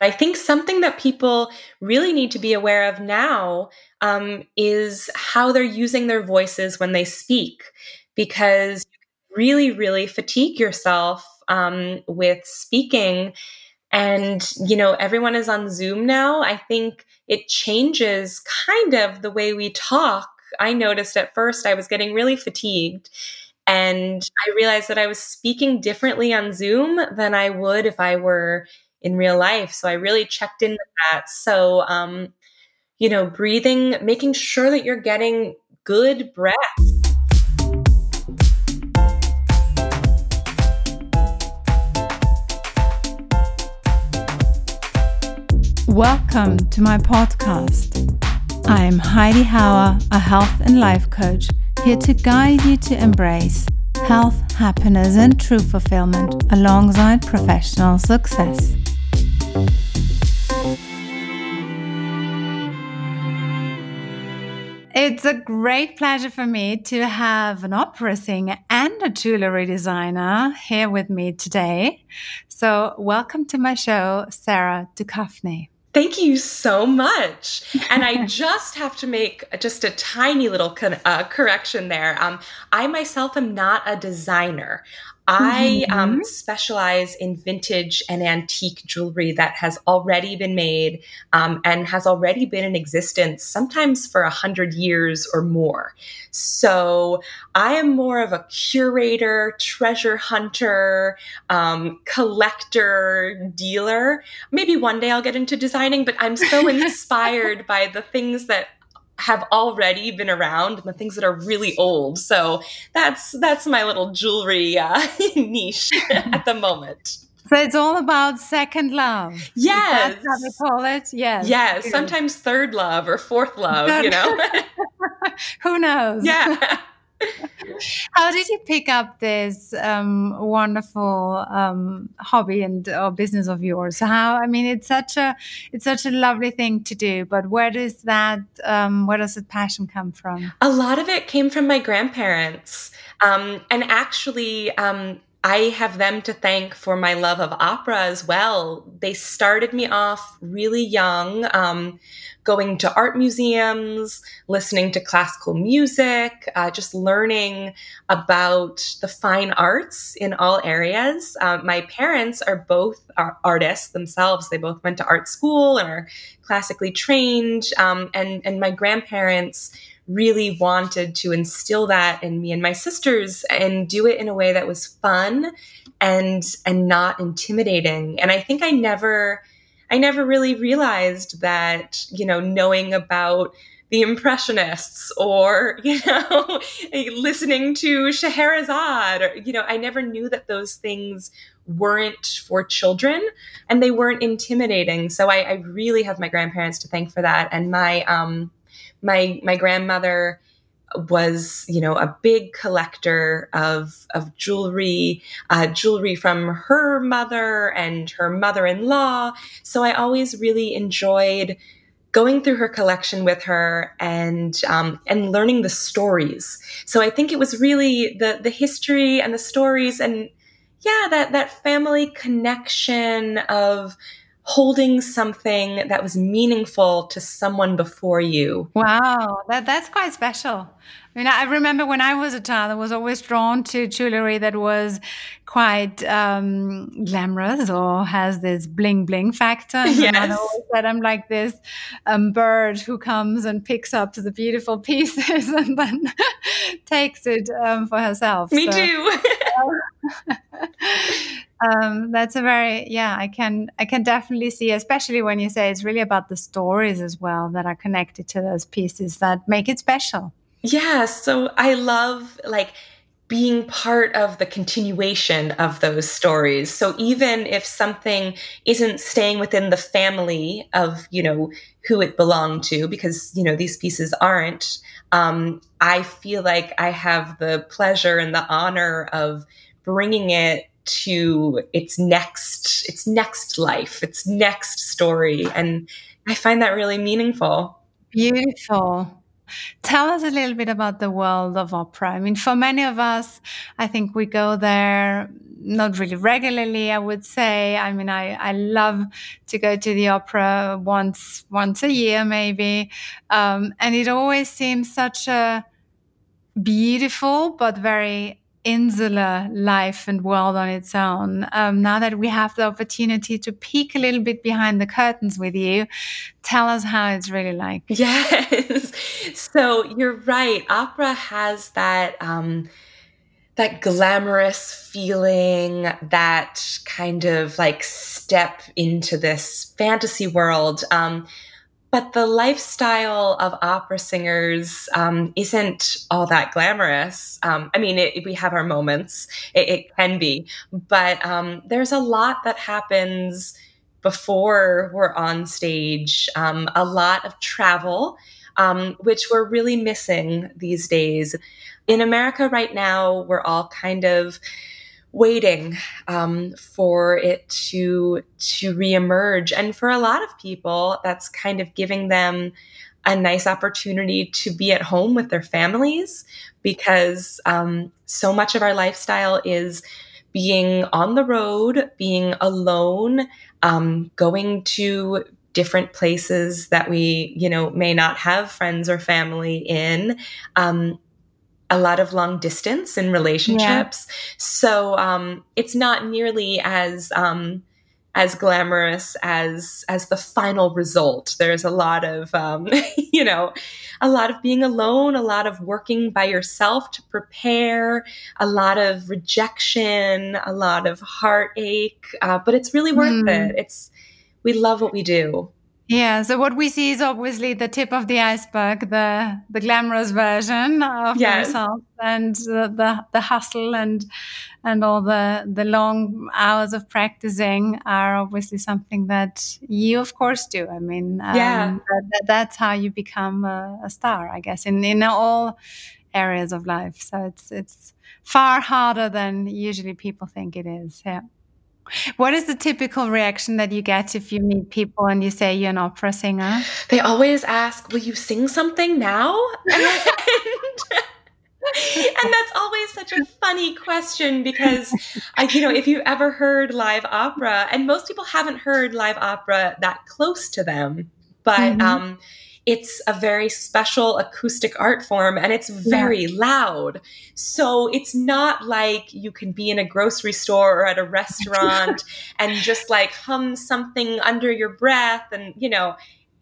I think something that people really need to be aware of now um, is how they're using their voices when they speak, because really, really fatigue yourself um, with speaking. And, you know, everyone is on Zoom now. I think it changes kind of the way we talk. I noticed at first I was getting really fatigued. And I realized that I was speaking differently on Zoom than I would if I were in real life. So I really checked in with that. So, um, you know, breathing, making sure that you're getting good breath. Welcome to my podcast. I'm Heidi Hauer, a health and life coach, here to guide you to embrace health, happiness, and true fulfillment alongside professional success. It's a great pleasure for me to have an opera singer and a jewelry designer here with me today. So, welcome to my show, Sara Duchovnay. Thank you so much. And I just have to make just a tiny little con- uh, correction there. Um, I myself am not a designer. I um, mm-hmm. um, specialize in vintage and antique jewelry that has already been made um, and has already been in existence, sometimes for a hundred years or more. So I am more of a curator, treasure hunter, um, collector, dealer. Maybe one day I'll get into designing, but I'm so inspired by the things that have already been around and the things that are really old. So that's that's my little jewelry uh, niche at the moment. So it's all about second love. Yes. how they call it? Yes. Yes. Sometimes third love or fourth love, you know? Who knows? Yeah. How did you pick up this um, wonderful um, hobby and or business of yours? How I mean, it's such a it's such a lovely thing to do. But where does that um, where does that passion come from? A lot of it came from my grandparents, um, and actually, um, I have them to thank for my love of opera as well. They started me off really young, um, going to art museums, listening to classical music, uh, just learning about the fine arts in all areas. Uh, my parents are both artists themselves. They both went to art school and are classically trained. Um, and, and my grandparents really wanted to instill that in me and my sisters and do it in a way that was fun and and not intimidating. And i think i never i never really realized that you know knowing about the impressionists or you know listening to scheherazade or you know i never knew that those things weren't for children and they weren't intimidating. So i, I really have my grandparents to thank for that. And my um my my grandmother was you know a big collector of of jewelry uh, jewelry from her mother and her mother-in-law. So i always really enjoyed going through her collection with her and um, and learning the stories. So i think it was really the the history and the stories and yeah that that family connection of holding something that was meaningful to someone before you. Wow, that, that's quite special. I mean, I remember when I was a child, I was always drawn to jewelry that was quite um, glamorous or has this bling bling factor. And yes. that I'm like this um, bird who comes and picks up the beautiful pieces and then takes it um, for herself. Me so, too. um, that's a very yeah i can i can definitely see especially when you say it's really about the stories as well that are connected to those pieces that make it special. Yeah so i love like being part of the continuation of those stories. So even if something isn't staying within the family of you know who it belonged to because you know these pieces aren't um, i feel like i have the pleasure and the honor of bringing it to its next its next life its next story and i find that really meaningful beautiful Tell us a little bit about the world of opera. I mean, for many of us, I think we go there not really regularly, I would say. I mean, I, I love to go to the opera once, once a year, maybe. Um, and it always seems such a beautiful, but very insular life and world on its own. Um, now that we have the opportunity to peek a little bit behind the curtains with you, tell us how it's really like. Yes. So you're right. Opera has that. Um, that glamorous feeling, that kind of like step into this fantasy world. Um, but the lifestyle of opera singers um, isn't all that glamorous. Um, I mean, it, we have our moments, it, it can be, but um, there's a lot that happens before we're on stage, um, a lot of travel. Um, which we're really missing these days. In America right now, we're all kind of waiting um, for it to to reemerge. And for a lot of people, that's kind of giving them a nice opportunity to be at home with their families because um, so much of our lifestyle is being on the road, being alone, um, going to different places that we, you know, may not have friends or family in. Um, a lot of long distance in relationships. Yeah. So um, it's not nearly as um, as glamorous as as the final result. There's a lot of um, you know, a lot of being alone, a lot of working by yourself to prepare, a lot of rejection, a lot of heartache. Uh, but it's really worth mm. it. It's we love what we do. Yeah, so what we see is obviously the tip of the iceberg, the the glamorous version of yes. and the, the, the hustle and and all the the long hours of practicing are obviously something that you, of course, do. I mean, um, yeah, that, that's how you become a, a star, I guess, in in all areas of life. So it's it's far harder than usually people think it is. Yeah. What is the typical reaction that you get if you meet people and you say you're an opera singer? They always ask, Will you sing something now? and, and that's always such a funny question because, I, you know, if you've ever heard live opera, and most people haven't heard live opera that close to them, but mm-hmm. um, it's a very special acoustic art form and it's very yeah. loud. So it's not like you can be in a grocery store or at a restaurant and just like hum something under your breath and you know,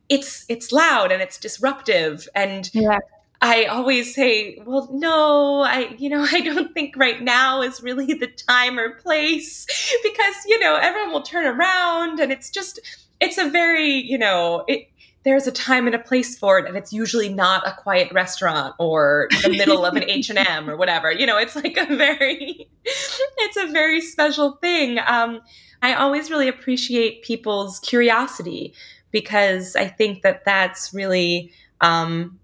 it's it's loud and it's disruptive and yeah. I always say, well, no, I, you know, I don't think right now is really the time or place because, you know, everyone will turn around and it's just, it's a very, you know, it, there's a time and a place for it and it's usually not a quiet restaurant or the middle of an h&m or whatever you know it's like a very it's a very special thing um, i always really appreciate people's curiosity because i think that that's really um,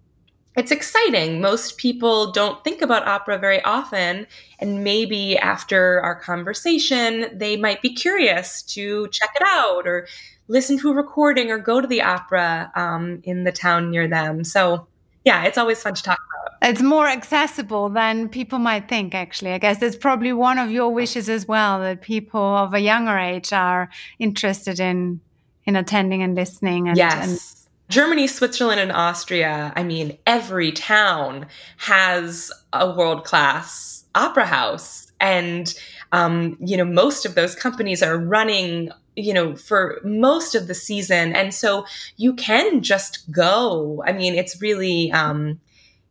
it's exciting. Most people don't think about opera very often. And maybe after our conversation, they might be curious to check it out or listen to a recording or go to the opera um, in the town near them. So, yeah, it's always fun to talk about. It's more accessible than people might think, actually. I guess it's probably one of your wishes as well that people of a younger age are interested in in attending and listening. And, yes. And Germany, Switzerland, and Austria, I mean, every town has a world class opera house. And, um, you know, most of those companies are running you know for most of the season. And so you can just go. I mean it's really um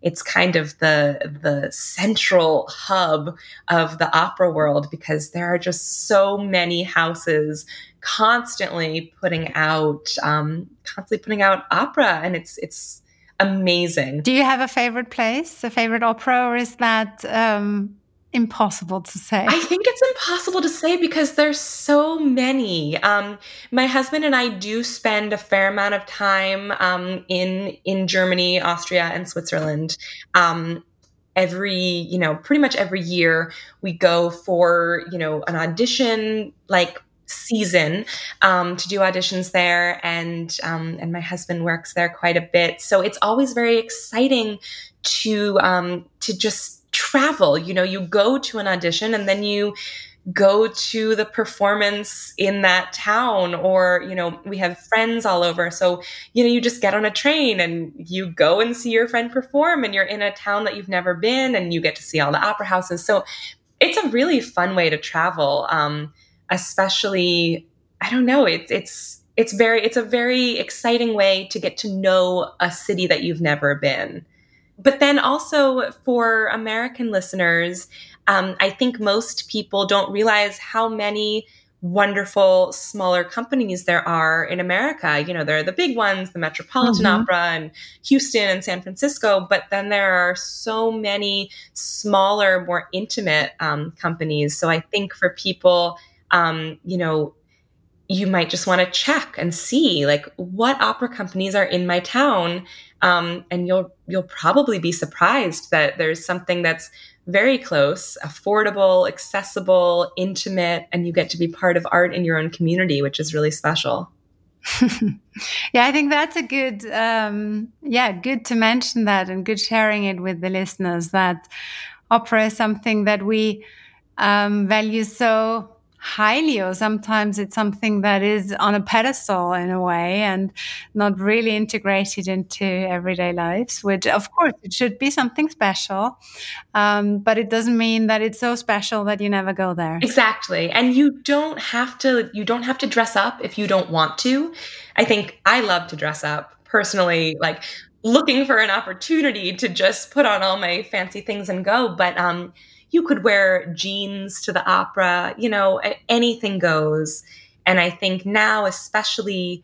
it's kind of the the central hub of the opera world because there are just so many houses constantly putting out um, constantly putting out opera. And it's it's amazing. Do you have a favorite place a favorite opera or is that um, impossible to say? I think it's impossible to say because there's so many. Um, my husband and I do spend a fair amount of time um, in in Germany, Austria, and Switzerland. Um, every you know, pretty much every year we go for you know an audition like season um, to do auditions there, and um, and my husband works there quite a bit. So it's always very exciting to um, to just travel. You know, you go to an audition and then you go to the performance in that town or you know we have friends all over. So you know you just get on a train and you go and see your friend perform and you're in a town that you've never been and you get to see all the opera houses. So it's a really fun way to travel um, especially i don't know it's it's it's very it's a very exciting way to get to know a city that you've never been but then also for american listeners um, I think most people don't realize how many wonderful smaller companies there are in America. You know, there are the big ones, the Metropolitan mm-hmm. Opera and Houston and San Francisco, but then there are so many smaller, more intimate um, companies. So I think for people, um, you know, you might just want to check and see like what opera companies are in my town um, and you'll you'll probably be surprised that there's something that's very close, affordable, accessible, intimate, and you get to be part of art in your own community, which is really special. yeah, I think that's a good, um, yeah, good to mention that and good sharing it with the listeners that opera is something that we um, value so highly or sometimes it's something that is on a pedestal in a way and not really integrated into everyday lives which of course it should be something special. Um, but it doesn't mean that it's so special that you never go there. Exactly. And you don't have to you don't have to dress up if you don't want to. I think i love to dress up personally like looking for an opportunity to just put on all my fancy things and go. But um you could wear jeans to the opera, you know, anything goes. And I think now, especially,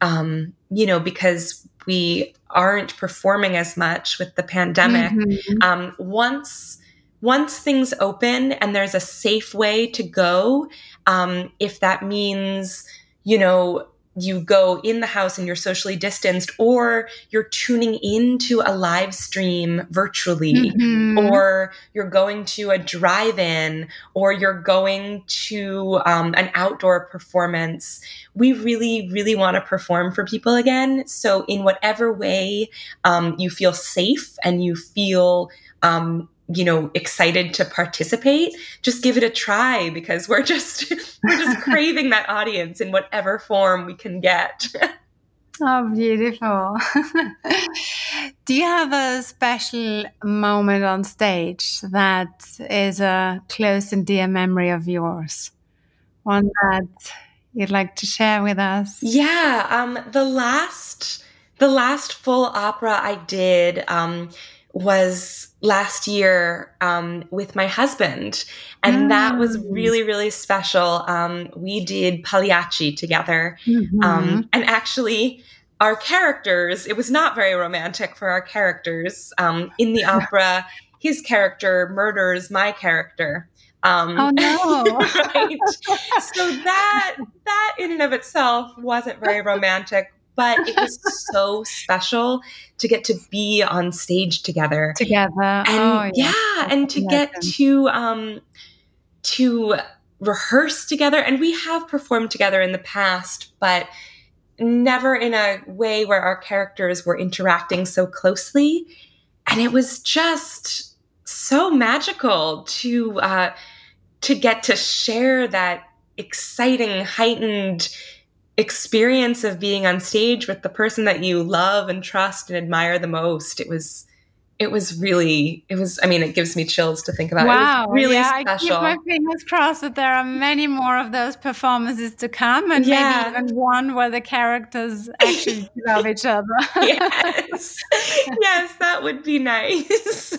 um, you know, because we aren't performing as much with the pandemic, mm-hmm. um, once once things open and there's a safe way to go, um, if that means, you know, you go in the house and you're socially distanced or you're tuning into a live stream virtually mm-hmm. or you're going to a drive-in or you're going to um, an outdoor performance we really really want to perform for people again so in whatever way um, you feel safe and you feel um, you know excited to participate just give it a try because we're just we're just craving that audience in whatever form we can get. Oh beautiful. Do you have a special moment on stage that is a close and dear memory of yours? One that you'd like to share with us? Yeah um the last the last full opera i did um was last year um, with my husband, and mm. that was mm. really really special. Um, we did Pagliacci together, mm-hmm. um, and actually. Our characters, it was not very romantic for our characters. Um, in the opera, his character murders my character. Um, oh no! right. So that that in and of itself wasn't very romantic, but it was so special to get to be on stage together. Together. And oh, yeah, yeah and to get to um to rehearse together and we have performed together in the past but never in a way where our characters were interacting so closely. And it was just so magical to uh to get to share that exciting heightened experience of being on stage with the person that you love and trust and admire the most. It was it was really it was i mean it gives me chills to think about. Wow, it, really yeah, special i keep my fingers crossed that there are many more of those performances to come and yeah. maybe even one where the characters actually love each other. Yes. Yes that would be nice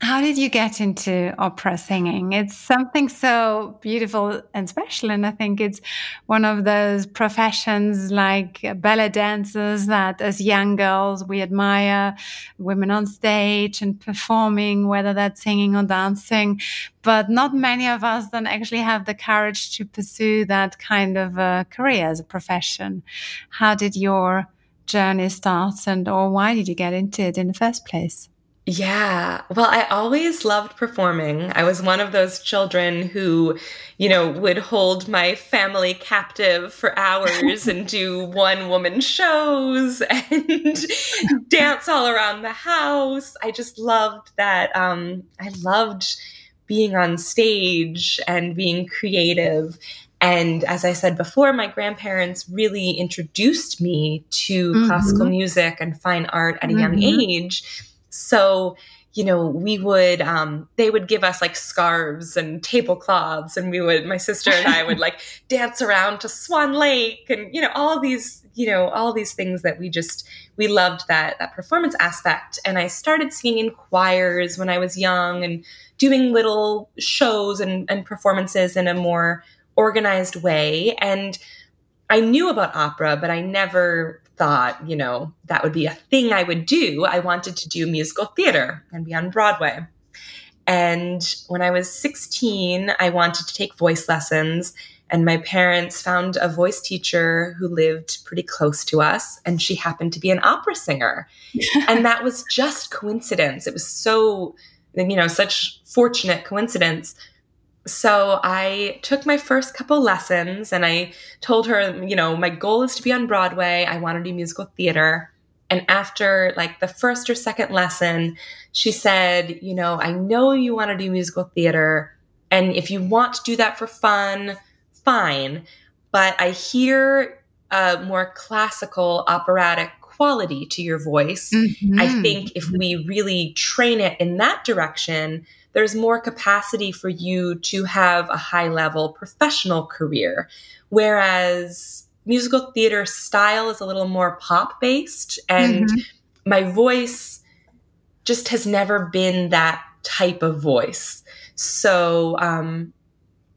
how did you get into opera singing? It's something so beautiful and special. And I think it's one of those professions like ballet dancers that as young girls we admire women on stage and performing, whether that's singing or dancing. But not many of us then actually have the courage to pursue that kind of a career as a profession. How did your journey start and or why did you get into it in the first place? Yeah. Well, I always loved performing. I was one of those children who, you know, would hold my family captive for hours and do one woman shows and dance all around the house. I just loved that. Um, I loved being on stage and being creative. And as I said before, my grandparents really introduced me to mm-hmm. classical music and fine art at a mm-hmm. young age so, you know, we would, um, they would give us like scarves and tablecloths, and we would, my sister and I would like dance around to Swan Lake and, you know, all these, you know, all these things that we just, we loved that, that performance aspect. And I started singing in choirs when I was young and doing little shows and, and performances in a more organized way. And I knew about opera, but I never thought, you know, that would be a thing I would do. I wanted to do musical theater and be on Broadway. And when I was 16, I wanted to take voice lessons. And my parents found a voice teacher who lived pretty close to us, and she happened to be an opera singer. and that was just coincidence. It was so, you know, such fortunate coincidence so I took my first couple lessons and I told her, you know, my goal is to be on Broadway. I want to do musical theater. And after like the first or second lesson, she said, you know, I know you want to do musical theater. And if you want to do that for fun, fine. But I hear a more classical operatic quality to your voice. Mm-hmm. I think if we really train it in that direction, there's more capacity for you to have a high level professional career. Whereas musical theater style is a little more pop based, and mm-hmm. my voice just has never been that type of voice. So, um,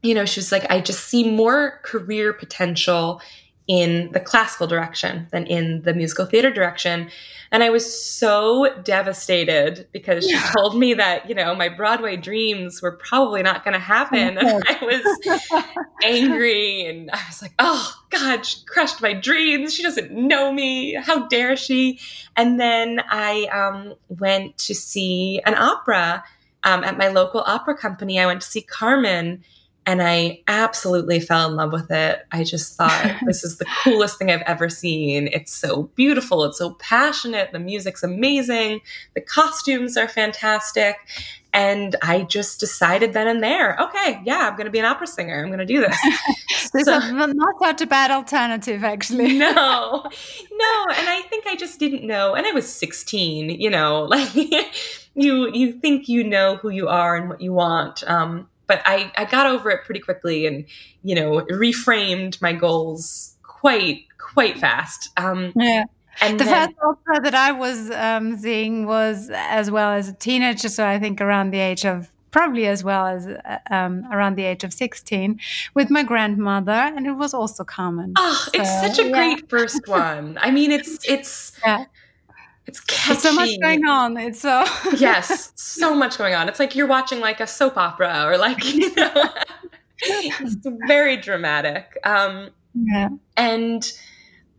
you know, she was like, I just see more career potential in the classical direction than in the musical theater direction. And I was so devastated because she told me that, you know, my Broadway dreams were probably not going to happen. And I was angry and I was like, oh God, she crushed my dreams. She doesn't know me. How dare she? And then I um, went to see an opera um, at my local opera company. I went to see Carmen and I absolutely fell in love with it. I just thought this is the coolest thing I've ever seen. It's so beautiful, it's so passionate, the music's amazing, the costumes are fantastic. And I just decided then and there, okay, yeah, I'm going to be an opera singer. I'm going to do this. this so, is not such a bad alternative, actually. no, no. And I think I just didn't know. And I was 16, you know, like you, you think you know who you are and what you want. Um, but I, I got over it pretty quickly and, you know, reframed my goals quite, quite fast. Um, yeah. And the then, first opera that I was um, seeing was as well as a teenager, so I think around the age of probably as well as uh, um, around the age of 16 with my grandmother and it was also Carmen. Oh, so, it's such a yeah. great first one. I mean, it's, it's, yeah. It's catchy. so much going on. It's so yes, so much going on. It's like you're watching like a soap opera or like you know, it's very dramatic. Um, yeah, and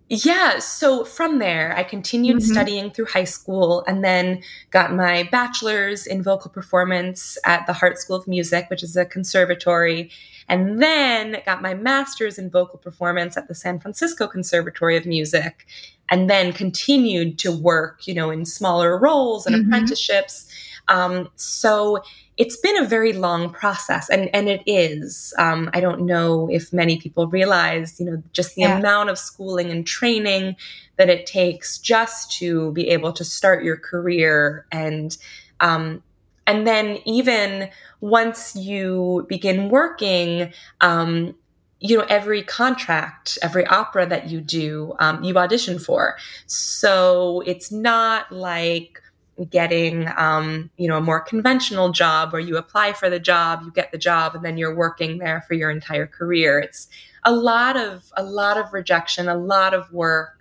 yeah. So from there, I continued mm-hmm. studying through high school, and then got my bachelor's in vocal performance at the Hartt School of Music, which is a conservatory. And then got my master's in vocal performance at the San Francisco Conservatory of Music and then continued to work, you know, in smaller roles and mm-hmm. apprenticeships. Um, so it's been a very long process, and and it is. Um, I don't know if many people realize, you know, just the yeah. amount of schooling and training that it takes just to be able to start your career and. Um, and then even once you begin working, um, you know every contract every opera that you do um, you audition for. So it's not like getting um, you know a more conventional job where you apply for the job you get the job and then you're working there for your entire career. It's a lot of a lot of rejection a lot of work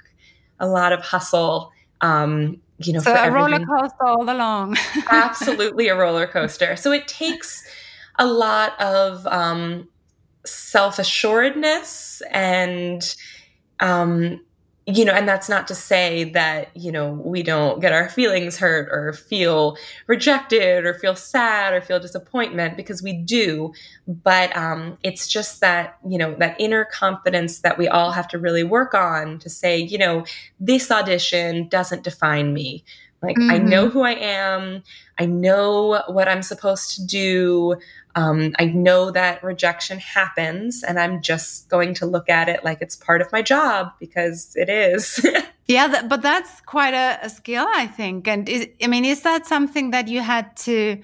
a lot of hustle um, you know so a roller coaster all along. Absolutely a roller coaster. So it takes a lot of um, self assuredness and um, you know, and that's not to say that, you know, we don't get our feelings hurt or feel rejected or feel sad or feel disappointment because we do. But um, it's just that, you know, that inner confidence that we all have to really work on to say, you know, this audition doesn't define me. Like, mm-hmm. I know who I am. I know what I'm supposed to do. Um, I know that rejection happens, and I'm just going to look at it like it's part of my job because it is. yeah, that, but that's quite a, a skill, I think. And is, I mean, is that something that you had to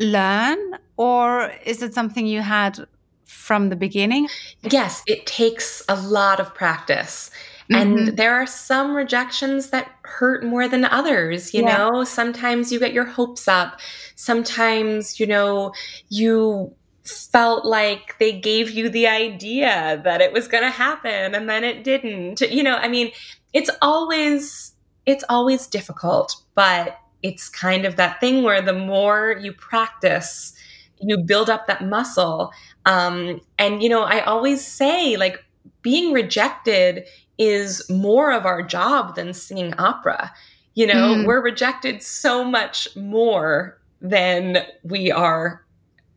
learn, or is it something you had from the beginning? Yes, it takes a lot of practice. Mm-hmm. And there are some rejections that hurt more than others, you yeah. know? Sometimes you get your hopes up. Sometimes, you know, you felt like they gave you the idea that it was going to happen and then it didn't. You know, I mean, it's always it's always difficult, but it's kind of that thing where the more you practice, you build up that muscle. Um, and you know, I always say like being rejected is more of our job than singing opera. You know, mm. we're rejected so much more than we are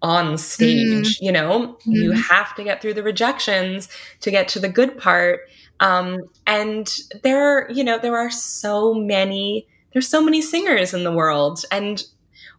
on stage. Mm. You know, mm. you have to get through the rejections to get to the good part. Um, and there, you know, there are so many, there's so many singers in the world and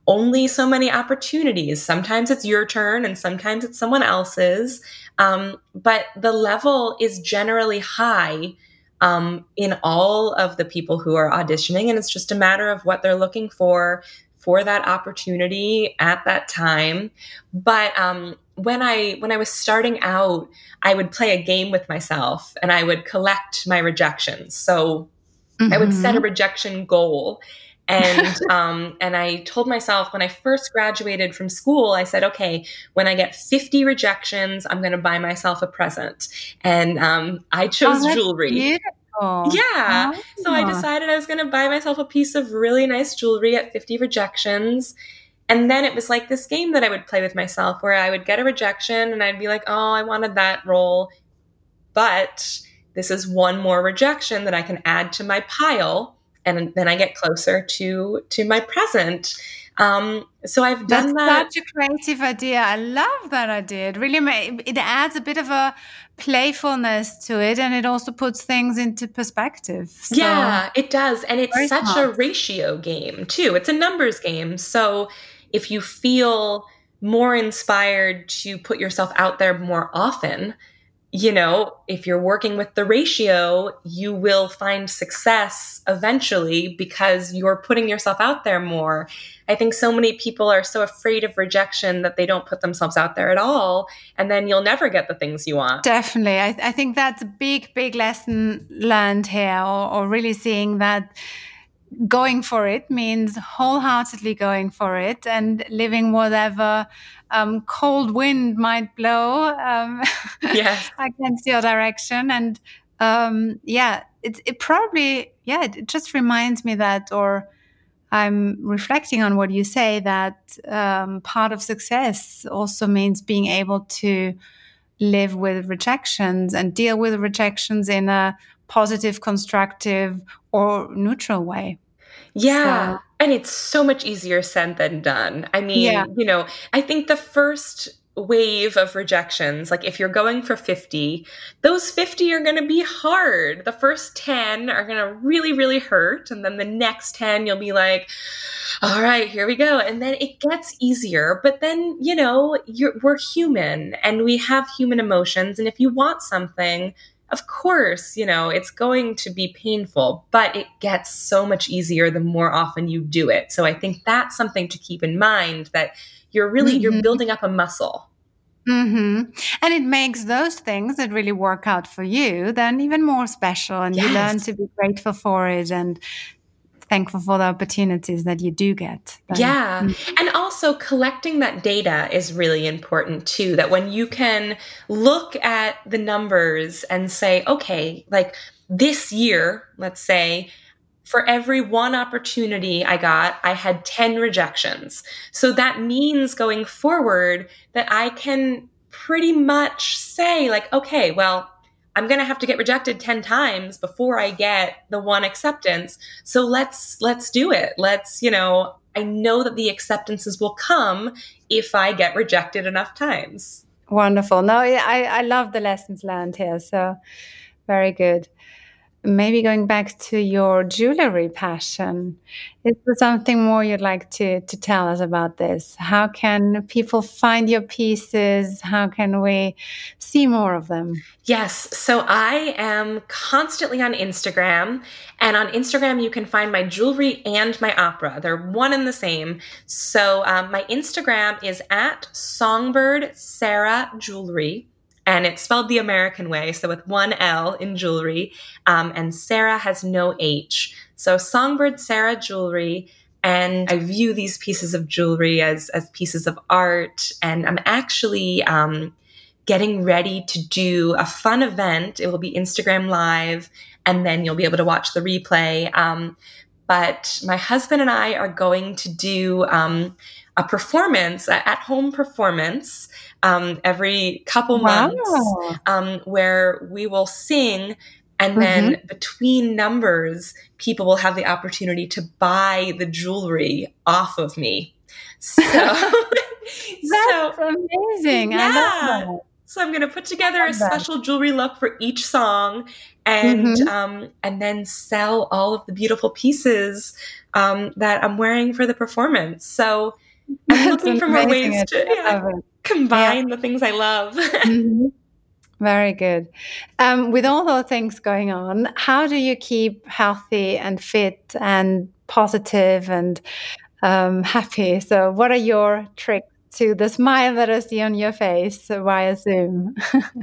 only so many opportunities. Sometimes it's your turn and sometimes it's someone else's. Um, but the level is generally high um, in all of the people who are auditioning. And it's just a matter of what they're looking for for that opportunity at that time. But um, when I when I was starting out, I would play a game with myself and I would collect my rejections. So mm-hmm. I would set a mm-hmm. rejection goal and um, and I told myself when I first graduated from school, I said, okay, when I get 50 rejections, I'm going to buy myself a present. And um, I chose oh, jewelry. Beautiful. Yeah. Oh. So I decided I was going to buy myself a piece of really nice jewelry at 50 rejections. And then it was like this game that I would play with myself where I would get a rejection and I'd be like, oh, I wanted that role. But this is one more rejection that I can add to my pile and then I get closer to to my present. Um, so I've done That's that. Such a creative idea. I love that idea. It really it adds a bit of a playfulness to it, and it also puts things into perspective. So yeah, it does, and it's such smart. a ratio game too. It's a numbers game. So if you feel more inspired to put yourself out there more often, you know, if you're working with the ratio, you will find success eventually because you're putting yourself out there more. I think so many people are so afraid of rejection that they don't put themselves out there at all. And then you'll never get the things you want. Definitely. I, I think that's a big, big lesson learned here, or, or really seeing that going for it means wholeheartedly going for it and living whatever um, cold wind might blow um, yes. against your direction. And um, yeah, it, it probably, yeah, it just reminds me that, or I'm reflecting on what you say, that um, part of success also means being able to live with rejections and deal with rejections in a positive, constructive, or neutral way. Yeah. So. And it's so much easier said than done. I mean, yeah. you know, I think the first wave of rejections, like if you're going for 50, those 50 are going to be hard. The first 10 are going to really, really hurt. And then the next 10, you'll be like, all right, here we go. And then it gets easier. But then, you know, we're human and we have human emotions. And if you want something, of course, you know, it's going to be painful, but it gets so much easier the more often you do it. So I think that's something to keep in mind that you're really mm-hmm. you're building up a muscle. Mm-hmm. And it makes those things that really work out for you then even more special, and yes. you learn to be grateful for it and thankful for the opportunities that you do get. Then. Yeah. Mm-hmm. And also collecting that data is really important too. That when you can look at the numbers and say, okay, like this year, let's say, for every one opportunity I got, I had 10 rejections. So that means going forward that I can pretty much say, like, okay, well, I'm going to have to get rejected 10 times before I get the one acceptance. So let's let's do it. Let's, you know, I know that the acceptances will come if I get rejected enough times. Wonderful. No, I I love the lessons learned here. So very good maybe going back to your jewelry passion, is there something more you'd like to, to tell us about this? How can people find your pieces? How can we see more of them? Yes. So I am constantly on Instagram. And on Instagram, you can find my jewelry and my opera. They're one and the same. So um, my Instagram is at Songbird Sara Jewelry and it's spelled the American way, so with one L in jewelry. Um, and Sara has no H. So Songbird Sara Jewelry. And I view these pieces of jewelry as, as pieces of art. And I'm actually um, getting ready to do a fun event. It will be Instagram Live, and then you'll be able to watch the replay. Um, but my husband and I are going to do um, a performance, at home performance um, every couple wow. months um, where we will sing and then mm-hmm. between numbers, people will have the opportunity to buy the jewelry off of me. So that's so, amazing. Yeah. So I'm going to put together a special jewelry look for each song, and mm-hmm. um, and then sell all of the beautiful pieces um, that I'm wearing for the performance. So I'm looking for more ways to yeah, combine yeah. the things I love. mm-hmm. Very good. Um, with all those things going on, how do you keep healthy and fit and positive and um, happy? So, what are your tricks to the smile that I see on your face via Zoom?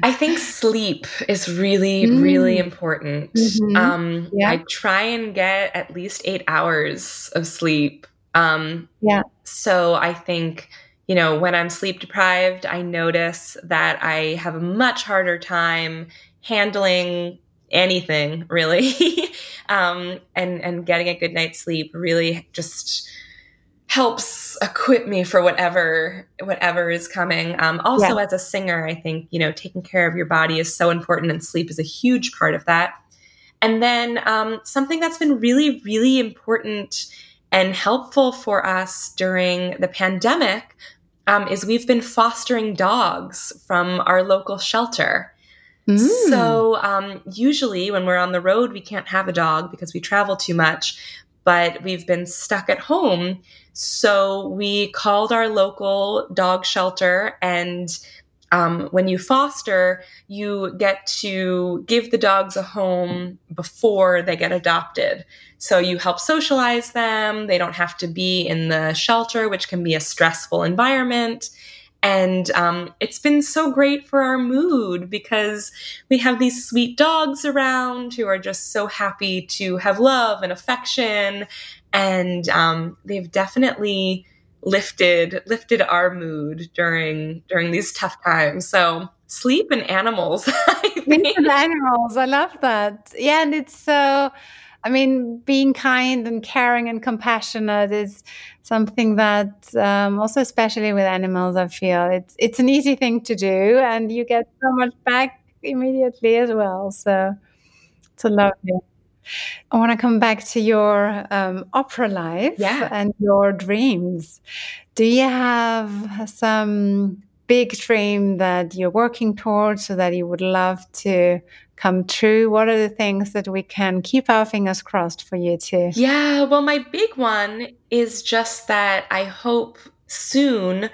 I think sleep is really, mm. really important. Mm-hmm. Um, yeah. I try and get at least eight hours of sleep. Um, yeah. So I think you know, when I'm sleep deprived, I notice that I have a much harder time handling anything really. um, and, and getting a good night's sleep really just helps equip me for whatever whatever is coming um, also yeah. as a singer i think you know taking care of your body is so important and sleep is a huge part of that and then um, something that's been really really important and helpful for us during the pandemic um, is we've been fostering dogs from our local shelter. Mm. So, um, usually when we're on the road, we can't have a dog because we travel too much, but we've been stuck at home. So, we called our local dog shelter and um, when you foster, you get to give the dogs a home before they get adopted. So you help socialize them. They don't have to be in the shelter, which can be a stressful environment. And um, it's been so great for our mood because we have these sweet dogs around who are just so happy to have love and affection. And um, they've definitely lifted lifted our mood during during these tough times. So sleep and animals. sleep and animals. I love that. Yeah, and it's so. I mean, being kind and caring and compassionate is something that, um, also especially with animals, I feel it's it's an easy thing to do, and you get so much back immediately as well. So it's a lovely. I want to come back to your um, opera life yeah. and your dreams. Do you have some big dream that you're working towards so that you would love to come true? What are the things that we can keep our fingers crossed for you too? Yeah, well, my big one is just that I hope soon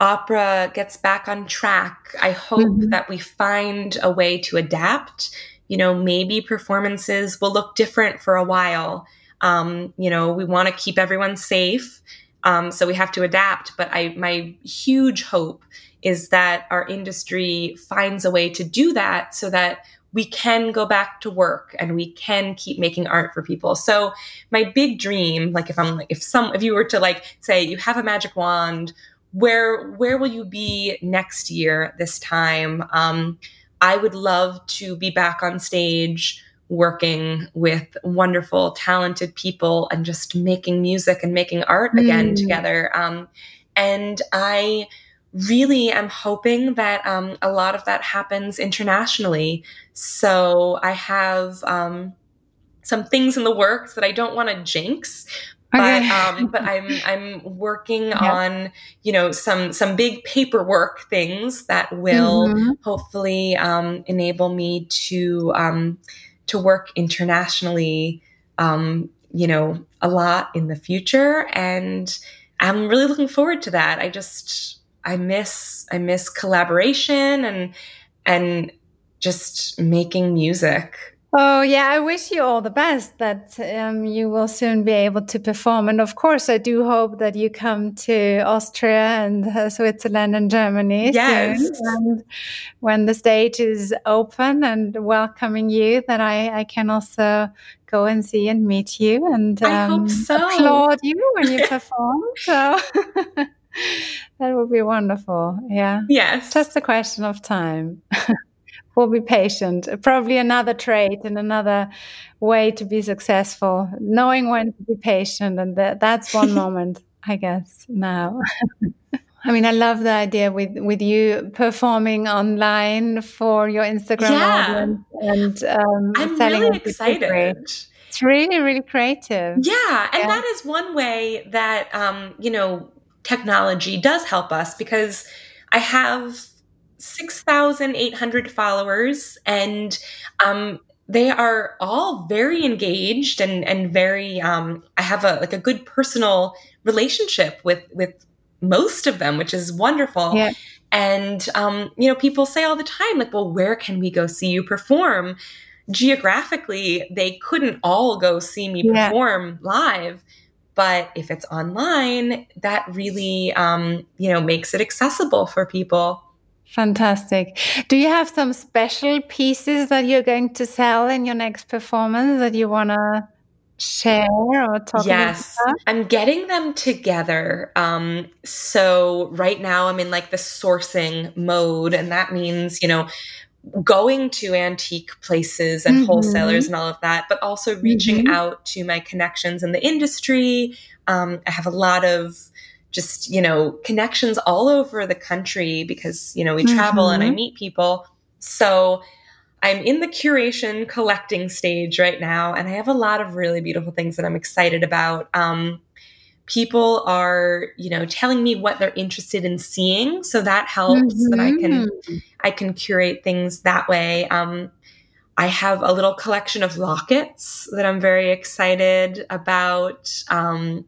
opera gets back on track. I hope mm-hmm. that we find a way to adapt you know, maybe performances will look different for a while. Um, you know, we want to keep everyone safe. Um, so we have to adapt. But I, my huge hope is that our industry finds a way to do that so that we can go back to work and we can keep making art for people. So my big dream, like if I'm like, if some, if you were to like say you have a magic wand, where, where will you be next year this time? Um, I would love to be back on stage working with wonderful, talented people and just making music and making art again mm. together. Um, and I really am hoping that um, a lot of that happens internationally. So I have um, some things in the works that I don't want to jinx, but um, but I'm I'm working yeah. on you know some some big paperwork things that will mm-hmm. hopefully um, enable me to um, to work internationally. Um, you know, a lot in the future, and I'm really looking forward to that. I just I miss I miss collaboration and and just making music. Oh yeah, I wish you all the best. That um, you will soon be able to perform, and of course, I do hope that you come to Austria and uh, Switzerland and Germany yes. soon. And when the stage is open and welcoming you, that I, I can also go and see and meet you and um, so. applaud you when you perform. So. that would be wonderful. Yeah. Yes. Just a question of time. will be patient. Probably another trait and another way to be successful, knowing when to be patient. And that, that's one moment, I guess, now. I mean, I love the idea with, with you performing online for your Instagram yeah. audience and um, I'm really excited. It's really, really creative. Yeah, and yeah. that is one way that um, you know technology does help us because I have 6,800 followers, and um, they are all very engaged and and very. Um, I have a like a good personal relationship with with most of them, which is wonderful. Yeah. And um, you know, people say all the time, like, "Well, where can we go see you perform?" Geographically, they couldn't all go see me perform yeah. live but if it's online that really um, you know makes it accessible for people Fantastic. Do you have some special pieces that you're going to sell in your next performance that you want to share or talk about? yes about? i'm getting them together um so right now i'm in like the sourcing mode and that means you know going to antique places and mm-hmm. wholesalers and all of that but also reaching mm-hmm. out to my connections in the industry um, i have a lot of just you know connections all over the country because you know we travel mm-hmm. and I mm-hmm. meet people. So I'm in the curation collecting stage right now, and I have a lot of really beautiful things that I'm excited about. Um, people are you know telling me what they're interested in seeing, so that helps mm-hmm. that I can mm-hmm. I can curate things that way. Um, I have a little collection of lockets that I'm very excited about. Um,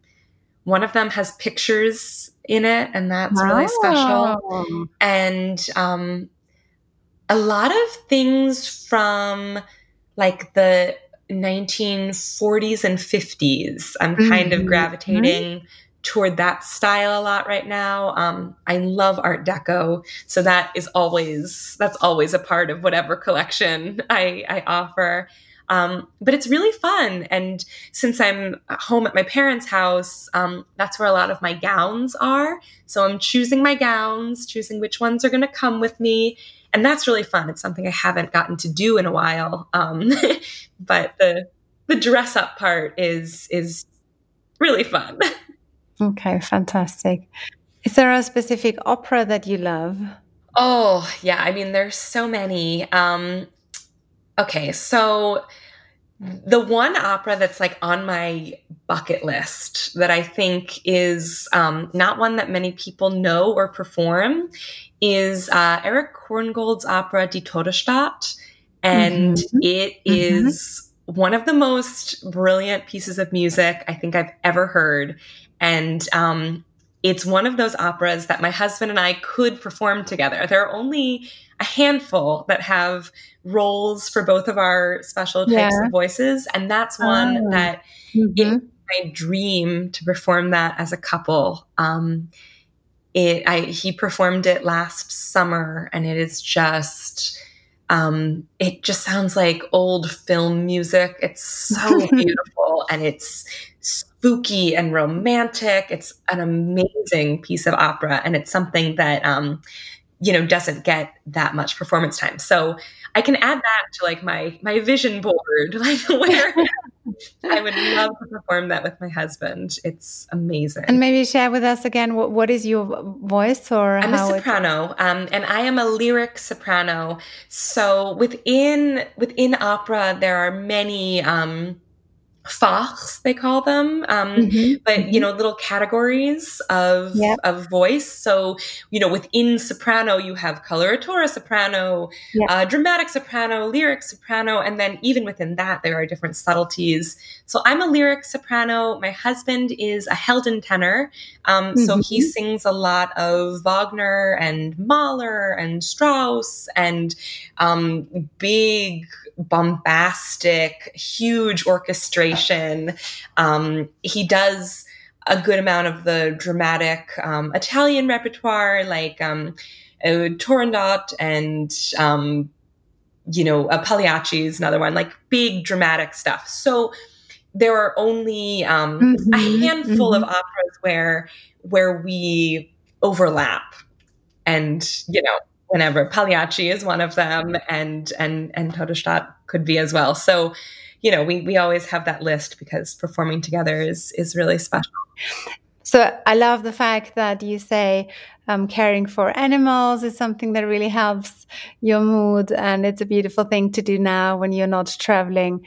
one of them has pictures in it, and that's wow. really special. And um, a lot of things from like the 1940s and 50s. I'm kind mm-hmm. of gravitating mm-hmm. toward that style a lot right now. Um, I love Art Deco, so that is always that's always a part of whatever collection I, I offer. Um, but it's really fun. And since I'm home at my parents' house, um, that's where a lot of my gowns are. So I'm choosing my gowns, choosing which ones are going to come with me. And that's really fun. It's something I haven't gotten to do in a while. Um, but the the dress up part is is really fun. Okay, fantastic. Is there a specific opera that you love? Oh, yeah. I mean, there's so many. Um, Okay, so the one opera that's like on my bucket list that I think is um, not one that many people know or perform is uh, Erich Korngold's opera Die tote Stadt. And mm-hmm. it mm-hmm. mm-hmm. one of the most brilliant pieces of music I think I've ever heard. And um, it's one of those operas that my husband and I could perform together. There are only a handful that have roles for both of our special types yeah. of voices. And that's one oh. that mm-hmm. my dream to perform that as a couple. Um, it, I, he performed it last summer and it is just, um, it just sounds like old film music. It's so beautiful and it's spooky and romantic. It's an amazing piece of opera, and it's something that um, you know doesn't get that much performance time. So I can add that to like my my vision board, like where I would love to perform that with my husband. It's amazing. And maybe share with us again what, what is your voice or I'm a soprano, um, and I am a lyric soprano. So within within opera, there are many. Um, Fachs, they call them, um, mm-hmm. but you mm-hmm. know, little categories of yep. of voice. So you know, within soprano, you have coloratura soprano, yep. uh, dramatic soprano, lyric soprano, and then even within that, there are different subtleties. So I'm a lyric soprano. My husband is a Helden tenor, um, mm-hmm. so he sings a lot of Wagner and Mahler and Strauss and um, big bombastic, huge orchestration. Um, he does a good amount of the dramatic um, Italian repertoire, like um, uh, Turandot and um, you know, uh, Pagliacci is another one, like big dramatic stuff. So there are only um, mm-hmm. a handful mm-hmm. of operas where where we overlap, and you know, whenever Pagliacci is one of them, and and and tote Stadt could be as well. So, you know, we we always have that list because performing together is is really special. So I love the fact that you say um, caring for animals is something that really helps your mood, and it's a beautiful thing to do now when you're not traveling.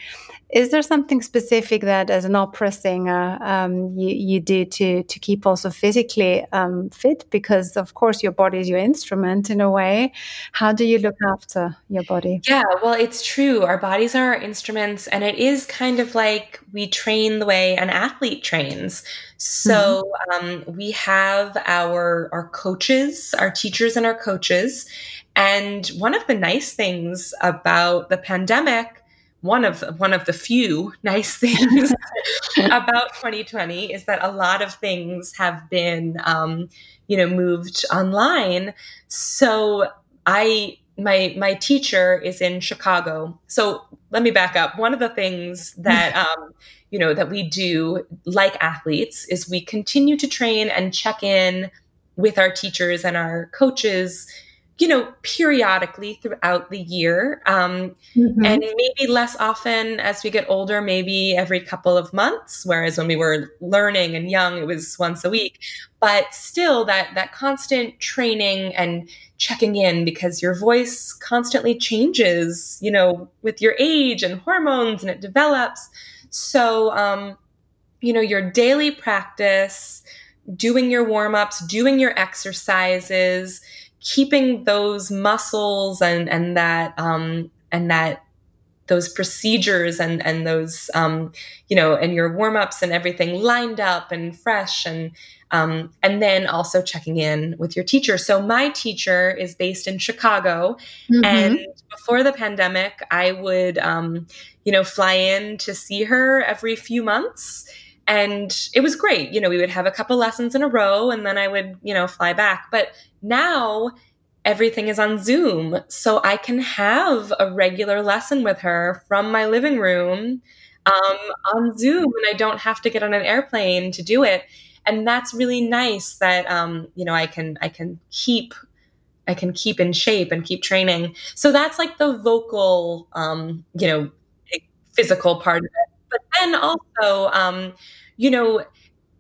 Is there something specific that, as an opera singer, um, you, you do to to keep also physically um, fit? Because of course your body is your instrument in a way. How do you look after your body? Yeah, well, it's true. Our bodies are our instruments, and it is kind of like we train the way an athlete trains. So mm-hmm. um, we have our our coaches, our teachers, and our coaches. And one of the nice things about the pandemic one of one of the few nice things about 2020 is that a lot of things have been um, you know moved online. So i my my teacher is in chicago. So let me back up. One of the things that um, you know that we do like athletes is we continue to train and check in with our teachers and our coaches you know, periodically throughout the year. Um, mm-hmm. And maybe less often as we get older, maybe every couple of months. Whereas when we were learning and young, it was once a week. But still, that, that constant training and checking in because your voice constantly changes, you know, with your age and hormones and it develops. So, um, you know, your daily practice, doing your warm ups, doing your exercises, keeping those muscles and and that um, and that those procedures and and those um, you know and your warm ups and everything lined up and fresh and um, and then also checking in with your teacher. So my teacher is based in Chicago, mm-hmm. and before the pandemic, I would um, you know fly in to see her every few months. And it was great. You know, we would have a couple lessons in a row and then I would, you know, fly back. But now everything is on Zoom. So I can have a regular lesson with her from my living room um, on Zoom, and I don't have to get on an airplane to do it. And that's really nice that um, you know I can I can keep I can keep in shape and keep training. So that's like the vocal, um, you know, physical part of it. But then also, um, you know,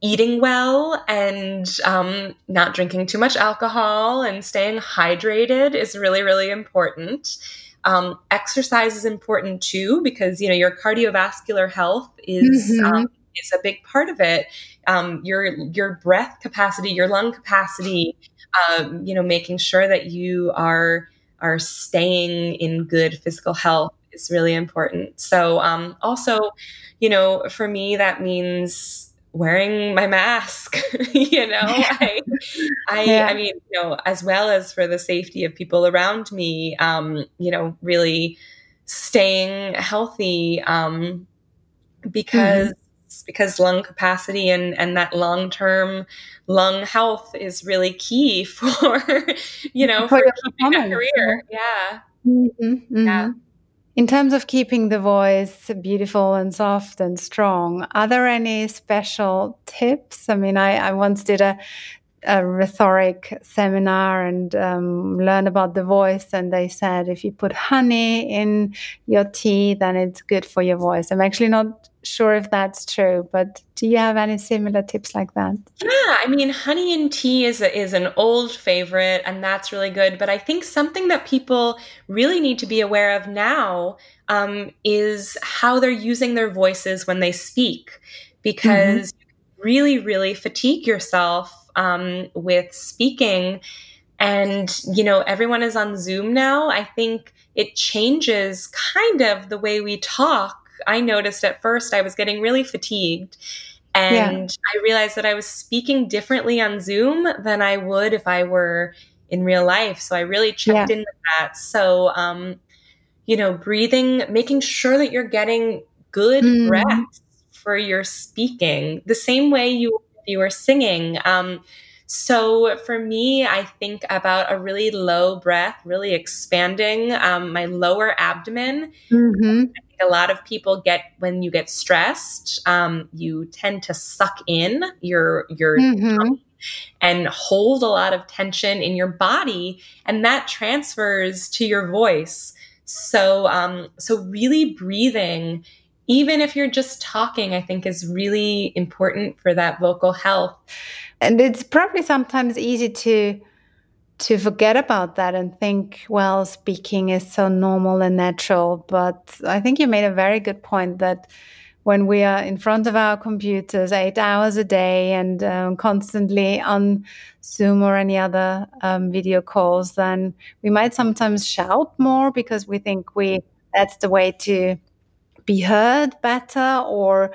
eating well and um, not drinking too much alcohol and staying hydrated is really really important um, exercise is important too because you know your cardiovascular health is mm-hmm. um, is a big part of it um, your your breath capacity your lung capacity um, you know making sure that you are are staying in good physical health is really important so um, also you know for me that means wearing my mask you know i i yeah. i mean you know as well as for the safety of people around me um you know really staying healthy um because mm-hmm. because lung capacity and and that long term lung health is really key for you know for, for keeping a career yeah mm-hmm. Mm-hmm. yeah in terms of keeping the voice beautiful and soft and strong, are there any special tips? I mean, I, I once did a a rhetoric seminar and um, learn about the voice, and they said if you put honey in your tea, then it's good for your voice. I'm actually not sure if that's true, but do you have any similar tips like that? Yeah, I mean, honey and tea is a, is an old favorite, and that's really good. But I think something that people really need to be aware of now um, is how they're using their voices when they speak, because mm-hmm. really, really fatigue yourself um, with speaking. And you know, everyone is on Zoom now. I think it changes kind of the way we talk I noticed at first I was getting really fatigued. And yeah. I realized that I was speaking differently on Zoom than I would if I were in real life. So I really checked yeah. in with that. So, um, you know, breathing, making sure that you're getting good mm. breaths for your speaking, the same way you you were singing. Um, so for me, I think about a really low breath, really expanding um, my lower abdomen. Mm-hmm. a lot of people get when you get stressed, um, you tend to suck in your your mm-hmm. and hold a lot of tension in your body, and that transfers to your voice. So, um, so really breathing even if you're just talking, I think is really important for that vocal health. And it's probably sometimes easy to to forget about that and think well speaking is so normal and natural. But i think you made a very good point that when we are in front of our computers eight hours a day and um, constantly on zoom or any other um, video calls then we might sometimes shout more because we think we that's the way to be heard better or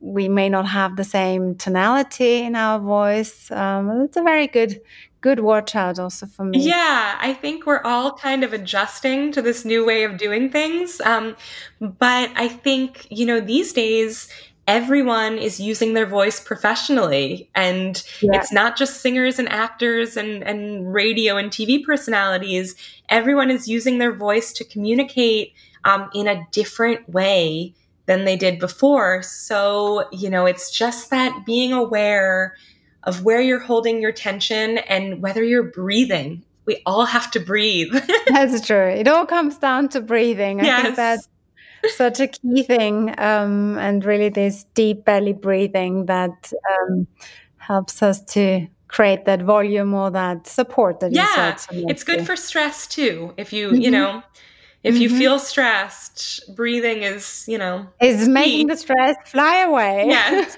we may not have the same tonality in our voice. Um, it's a very good good watch out also for me. Yeah, I think we're all kind of adjusting to this new way of doing things. Um, but I think you know these days everyone is using their voice professionally and yeah. it's not just singers and actors and, and radio and tv personalities everyone is using their voice to communicate um, in a different way than they did before. So, you know, it's just that being aware of where you're holding your tension and whether you're breathing. We all have to breathe. that's true. It all comes down to breathing. I yes. think that's such a key thing. Um, and really, this deep belly breathing that um, helps us to create that volume or that support that yeah, it's good for stress too. If you, mm-hmm. you know, if mm-hmm. you feel stressed, breathing is, you know, is making the stress fly away. Yes.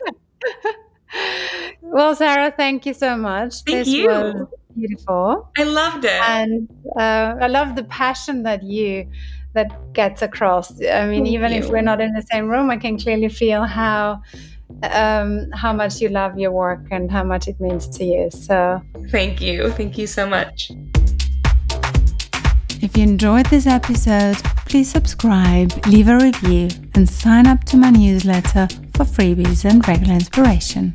well, Sara, thank you so much. Thank this you. Was beautiful. I loved it, and uh, I love the passion that you that gets across. I mean, thank even you. if we're not in the same room, I can clearly feel how um, how much you love your work and how much it means to you. So, thank you, thank you so much. If you enjoyed this episode, please subscribe, leave a review, and sign up to my newsletter for freebies and regular inspiration.